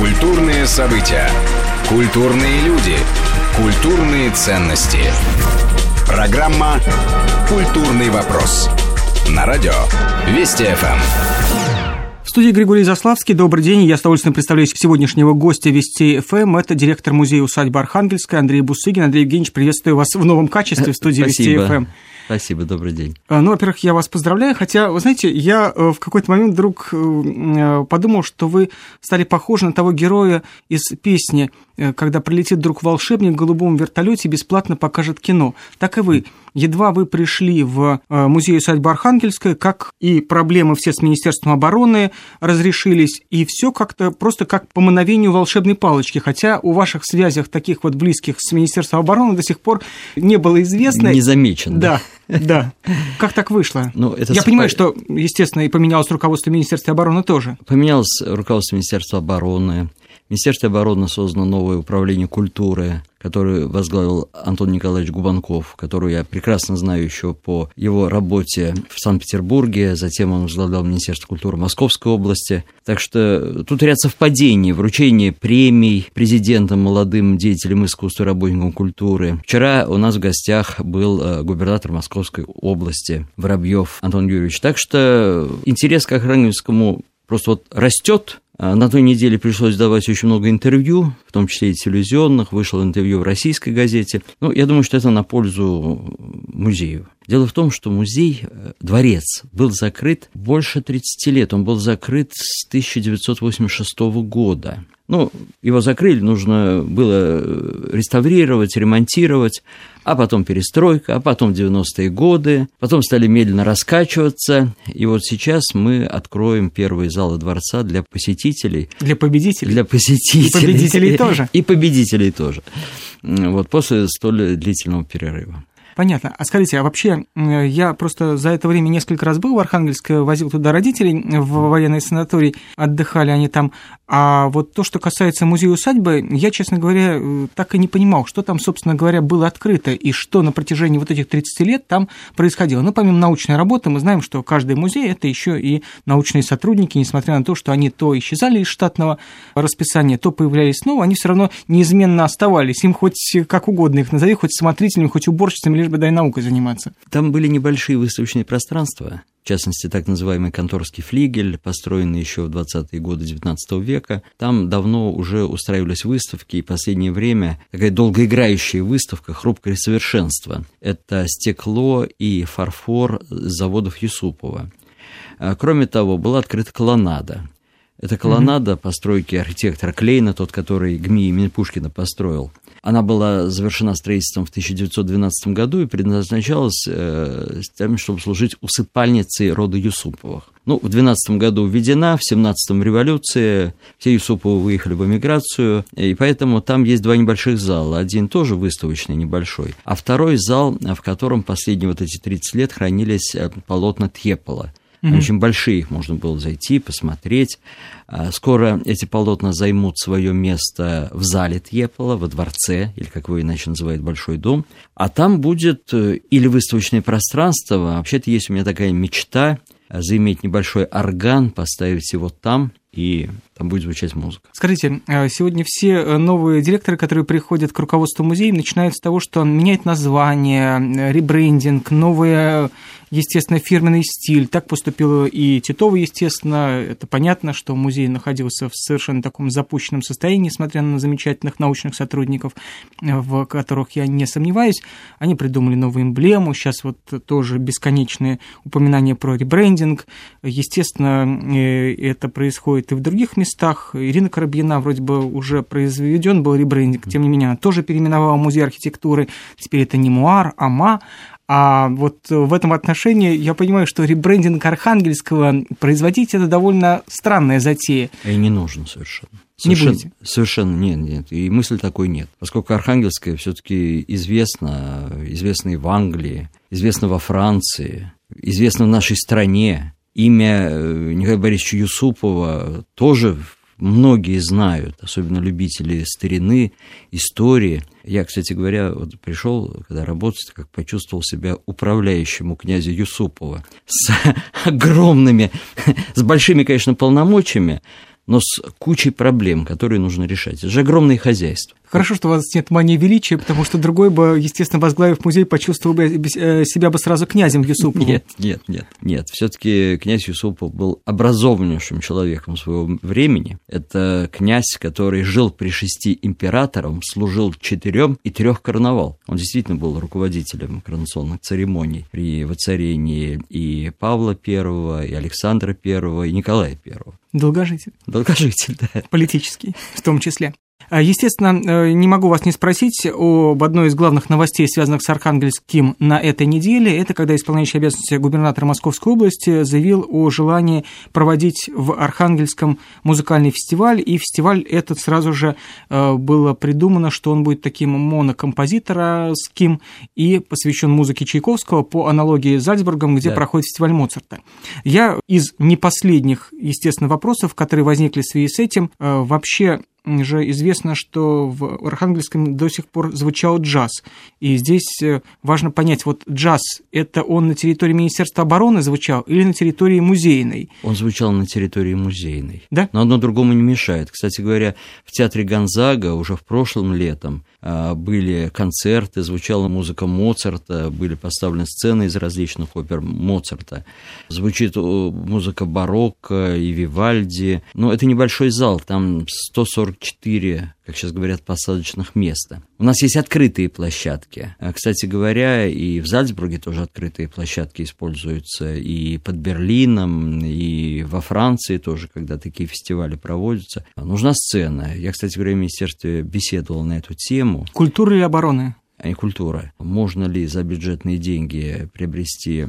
Культурные события. Культурные люди. Культурные ценности. Программа «Культурный вопрос». На радио Вести ФМ. В студии Григорий Заславский. Добрый день. Я с удовольствием представляю сегодняшнего гостя Вести ФМ. Это директор музея усадьбы Архангельское Андрей Бусыгин. Андрей Евгеньевич, приветствую вас в новом качестве в студии Вести ФМ. Спасибо, добрый день. А, ну, во-первых, я вас поздравляю, хотя, вы знаете, я э, в какой-то момент вдруг э, э, подумал, что вы стали похожи на того героя из песни когда прилетит вдруг волшебник в голубом вертолете и бесплатно покажет кино. Так и вы. Едва вы пришли в музей усадьбы Архангельская, как и проблемы все с Министерством обороны разрешились, и все как-то просто как по мановению волшебной палочки. Хотя у ваших связях таких вот близких с Министерством обороны до сих пор не было известно. Не замечен. Да. Да. Как так вышло? Ну, это Я понимаю, что, естественно, и поменялось руководство Министерства обороны тоже. Поменялось руководство Министерства обороны. Министерстве обороны создано новое управление культуры, которое возглавил Антон Николаевич Губанков, которую я прекрасно знаю еще по его работе в Санкт-Петербурге, затем он возглавлял Министерство культуры Московской области. Так что тут ряд совпадений, вручение премий президентам, молодым деятелям искусства, работникам культуры. Вчера у нас в гостях был э, губернатор Московской области Воробьев Антон Юрьевич. Так что интерес к Архангельскому просто вот растет, на той неделе пришлось давать очень много интервью, в том числе и телевизионных. Вышло интервью в российской газете. Ну, я думаю, что это на пользу музею. Дело в том, что музей, э, дворец, был закрыт больше 30 лет. Он был закрыт с 1986 года. Ну, его закрыли, нужно было э, реставрировать, ремонтировать, а потом перестройка, а потом 90-е годы, потом стали медленно раскачиваться, и вот сейчас мы откроем первые залы дворца для посетителей. Для победителей? Для посетителей. И победителей тоже? И победителей тоже. Вот после столь длительного перерыва. Понятно. А скажите, а вообще, я просто за это время несколько раз был в Архангельске, возил туда родителей в военный санаторий, отдыхали они там. А вот то, что касается музея-усадьбы, я, честно говоря, э, так и не понимал, что там, собственно говоря, было открыто и что на протяжении вот этих 30 лет там происходило. Ну, помимо научной работы, мы знаем, что каждый музей – это еще и научные сотрудники, несмотря на то, что они то исчезали из штатного расписания, то появлялись снова, они все равно неизменно оставались. Им хоть как угодно их назови, хоть смотрителями, хоть уборщицами, бы дай наукой заниматься. Там были небольшие выставочные пространства, в частности, так называемый конторский флигель, построенный еще в 20-е годы XIX века. Там давно уже устраивались выставки, и в последнее время такая долгоиграющая выставка «Хрупкое совершенство». Это стекло и фарфор заводов Юсупова. А, кроме того, была открыта колоннада. Это колоннада постройки архитектора Клейна, тот, который ГМИ имени Пушкина построил. Она была завершена строительством в 1912 году и предназначалась э, тем, чтобы служить усыпальницей рода Юсуповых. Ну, в 12 году введена, в 17-м революция, все Юсуповы выехали в эмиграцию, и поэтому там есть два небольших зала. Один тоже выставочный, небольшой, а второй зал, в котором последние вот эти 30 лет хранились э, полотна Тьепола. Mm-hmm. Очень большие, их можно было зайти, посмотреть. А, скоро эти полотна займут свое место в зале Тьепола, во дворце, или как его иначе называют, Большой дом. А там будет э, или выставочное пространство, вообще-то есть у меня такая мечта заиметь небольшой орган, поставить его там, и там будет звучать музыка. Скажите, э, сегодня все э, новые директоры, которые приходят к руководству музея, начинают с того, что он меняет название, ребрендинг, новые естественно, фирменный стиль. Так поступил и Титова, естественно. Это понятно, что музей находился в совершенно таком запущенном состоянии, несмотря на замечательных научных сотрудников, в которых я не сомневаюсь. Они придумали новую эмблему. Сейчас вот тоже бесконечные упоминания про ребрендинг. Естественно, э, это происходит и в других местах. Ирина Коробьина вроде бы уже произведен был ребрендинг, тем не менее, она тоже переименовала музей архитектуры. Теперь это не Муар, а Ма. А вот в этом отношении я понимаю, что ребрендинг Архангельского производить это довольно странная затея. И не нужен совершенно. Совершенно, не будете? Совершенно нет, нет. И мысли такой нет. Поскольку Архангельское все-таки известно, известно и в Англии, известно во Франции, известно в нашей стране. Имя э, Николая Борисовича Юсупова тоже многие знают, особенно любители старины, истории. Я, кстати говоря, вот пришел, когда работать, как почувствовал себя управляющим у князя Юсупова с огромными, с большими, конечно, полномочиями, но с кучей проблем, которые нужно решать. Это же огромное хозяйство. Хорошо, что у вас нет мании величия, потому что другой бы, естественно, возглавив музей, почувствовал бы э, себя бы сразу князем Юсуповым. Нет, нет, нет, нет. Все-таки князь Юсупов был образованнейшим человеком своего времени. Это князь, который жил при шести императорам, служил четырем и трех карнавал. Он действительно был руководителем коронационных церемоний при воцарении и Павла I, и Александра I, и Николая I. Долгожитель. Долгожитель, да. Политический в том числе. А, естественно, э, не могу вас не спросить об одной из главных новостей, связанных с Архангельским на этой неделе. Это когда исполняющий обязанности губернатора Московской области заявил о желании проводить в Архангельском музыкальный фестиваль. И фестиваль этот сразу же э, было придумано, что он будет таким монокомпозиторским и посвящен музыке Чайковского по аналогии с Зальцбургом, где да. проходит фестиваль Моцарта. Я из непоследних, естественно, вопросов, которые возникли в связи с этим, э, вообще же известно, что в Архангельском до сих пор звучал джаз. И здесь э, важно понять, вот джаз, это он на территории Министерства обороны звучал или на территории музейной? Он звучал на территории музейной. Да? Но одно другому не мешает. Кстати говоря, в театре Гонзага уже в прошлом летом а, были концерты, звучала музыка Моцарта, были поставлены сцены из различных опер Моцарта. Звучит музыка барокко и Вивальди. Но это небольшой зал, там 144 как сейчас говорят, посадочных места. У нас есть открытые площадки. А, кстати говоря, и в Зальцбурге тоже открытые площадки используются, и под Берлином, и во Франции тоже, когда такие фестивали проводятся. Нужна сцена. Я, кстати говоря, в министерстве беседовал на эту тему. Культура или обороны? А не культура. Можно ли за бюджетные деньги приобрести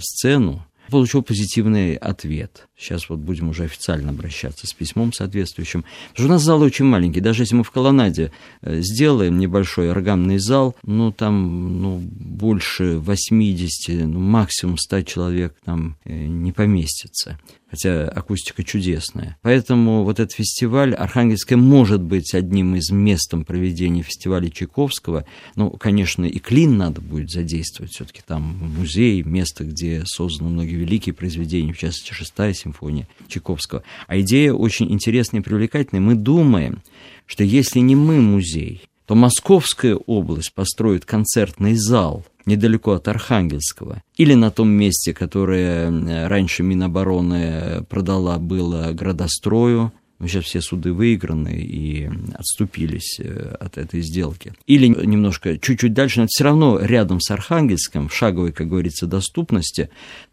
сцену, получил позитивный ответ. Сейчас вот будем уже официально обращаться с письмом соответствующим. Потому что у нас зал очень маленький. Даже если мы в колоннаде э, сделаем небольшой органный зал, ну, там, ну, больше 80, ну, максимум 100 человек там э, не поместится хотя акустика чудесная. Поэтому вот этот фестиваль Архангельская может быть одним из местом проведения фестиваля Чайковского. Ну, конечно, и Клин надо будет задействовать, все-таки там музей, место, где созданы многие великие произведения, в частности, шестая симфония Чайковского. А идея очень интересная и привлекательная. Мы думаем, что если не мы музей, то Московская область построит концертный зал недалеко от Архангельского, или на том месте, которое раньше Минобороны продала было градострою, сейчас все суды выиграны и отступились э, от этой сделки. Или немножко чуть-чуть дальше, но все равно рядом с Архангельском, в шаговой, как говорится, доступности,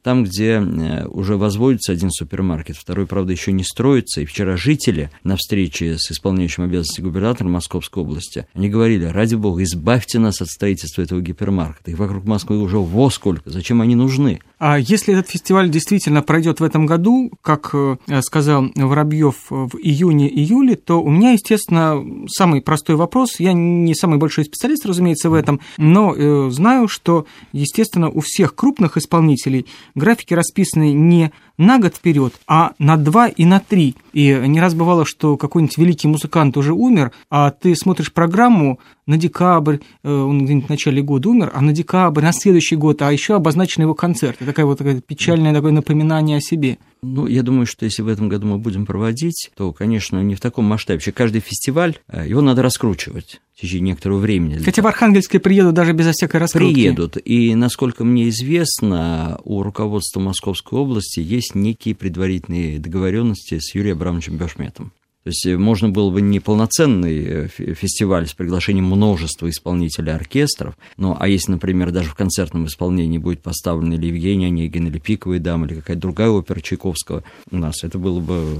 там, где э, уже возводится один супермаркет, второй, правда, еще не строится. И вчера жители на встрече с исполняющим обязанности губернатора Московской области, они говорили, ради бога, избавьте нас от строительства этого гипермаркета. Их вокруг Москвы уже во сколько, зачем они нужны? А если этот фестиваль действительно пройдет в этом году, как э, сказал Воробьев в июне-июле, то у меня, естественно, самый простой вопрос. Я не самый большой специалист, разумеется, в этом, но э, знаю, что, естественно, у всех крупных исполнителей графики расписаны не на год вперед, а на два и на три. И не раз бывало, что какой-нибудь великий музыкант уже умер, а ты смотришь программу на декабрь, э, он где-нибудь в начале года умер, а на декабрь, на следующий год, а еще обозначен его концерт. Это такая вот такая печальное такое напоминание о себе. Ну, я думаю, что если в этом году мы будем проводить, то, конечно, не в таком масштабе. Вообще, каждый фестиваль, э, его надо раскручивать в течение некоторого времени. Хотя в Архангельске приедут даже без всякой раскрутки. Приедут. И, насколько мне известно, у руководства Московской области есть некие предварительные договоренности с Юрием Абрамовичем Бешметом. То есть э, можно было бы не полноценный э, фестиваль с приглашением множества исполнителей оркестров, ну, а если, например, даже в концертном исполнении будет поставлен или Евгений Онегин, или Пиковая дама, или какая-то другая опера Чайковского у нас, это было бы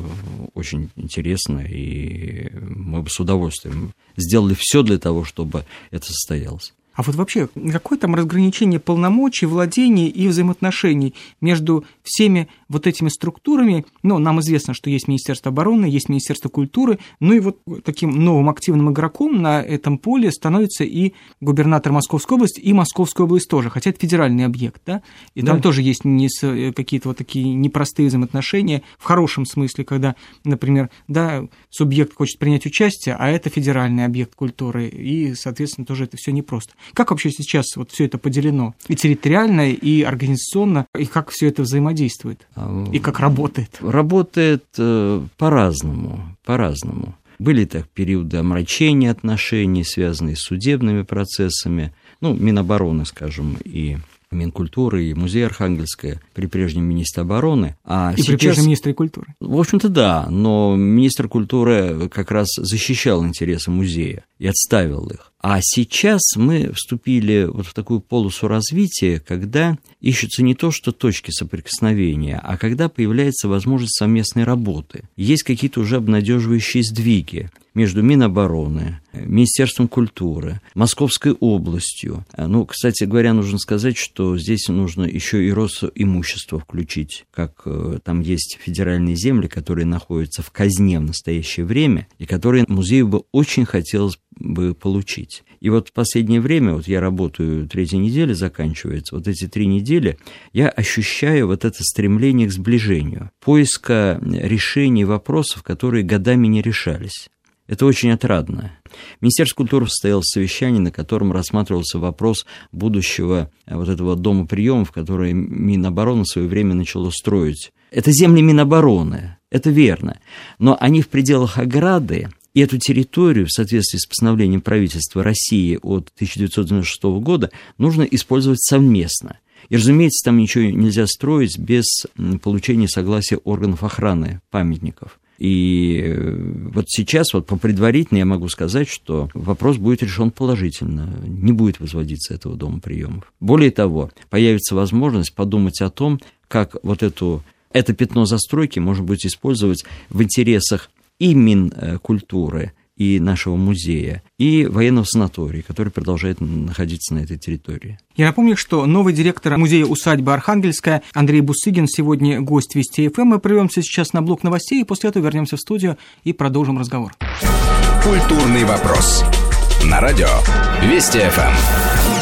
очень интересно, и мы бы с удовольствием сделали все для того, чтобы это состоялось. А вот вообще, какое там разграничение полномочий, владений и взаимоотношений между всеми вот этими структурами? Ну, нам известно, что есть Министерство обороны, есть Министерство культуры, ну и вот таким новым активным игроком на этом поле становится и губернатор Московской области, и Московская область тоже, хотя это федеральный объект, да? И да. там тоже есть э, какие-то вот такие непростые взаимоотношения, в хорошем смысле, когда, например, да, субъект хочет принять участие, а это федеральный объект культуры, и, соответственно, тоже это все непросто. Как вообще сейчас вот все это поделено? И территориально, и организационно, и как все это взаимодействует? И как работает? Работает э, по-разному, по-разному. Были так периоды омрачения отношений, связанные с судебными процессами, ну, Минобороны, скажем, и Минкультуры и музей Архангельская при прежнем министре обороны. А и сейчас... при прежнем министре культуры. В общем-то, да, но министр культуры как раз защищал интересы музея и отставил их. А сейчас мы вступили вот в такую полосу развития, когда ищутся не то, что точки соприкосновения, а когда появляется возможность совместной работы. Есть какие-то уже обнадеживающие сдвиги между Минобороны, Министерством культуры, Московской областью. Ну, кстати говоря, нужно сказать, что здесь нужно еще и Росимущество включить, как э, там есть федеральные земли, которые находятся в казне в настоящее время, и которые музею бы очень хотелось бы получить. И вот в последнее время, вот я работаю, третья неделя заканчивается, вот эти три недели я ощущаю вот это стремление к сближению, поиска решений вопросов, которые годами не решались. Это очень отрадно. Министерство культуры состоялось совещание, на котором рассматривался вопрос будущего вот этого дома приемов, который Минобороны в свое время начало строить. Это земли Минобороны, это верно. Но они в пределах ограды, и эту территорию в соответствии с постановлением правительства России от 1996 года нужно использовать совместно. И, разумеется, там ничего нельзя строить без получения согласия органов охраны памятников. И э, вот сейчас, вот по предварительно я могу сказать, что вопрос будет решен положительно, не будет возводиться этого дома приемов. Более того, появится возможность подумать о том, как вот эту, это пятно застройки можно будет использовать в интересах и Минкультуры, и нашего музея, и военного санатория, который продолжает находиться на этой территории. Я напомню, что новый директор музея усадьба Архангельская Андрей Бусыгин сегодня гость Вести ФМ. Мы прервемся сейчас на блок новостей, и после этого вернемся в студию и продолжим разговор. Культурный вопрос. На радио Вести ФМ.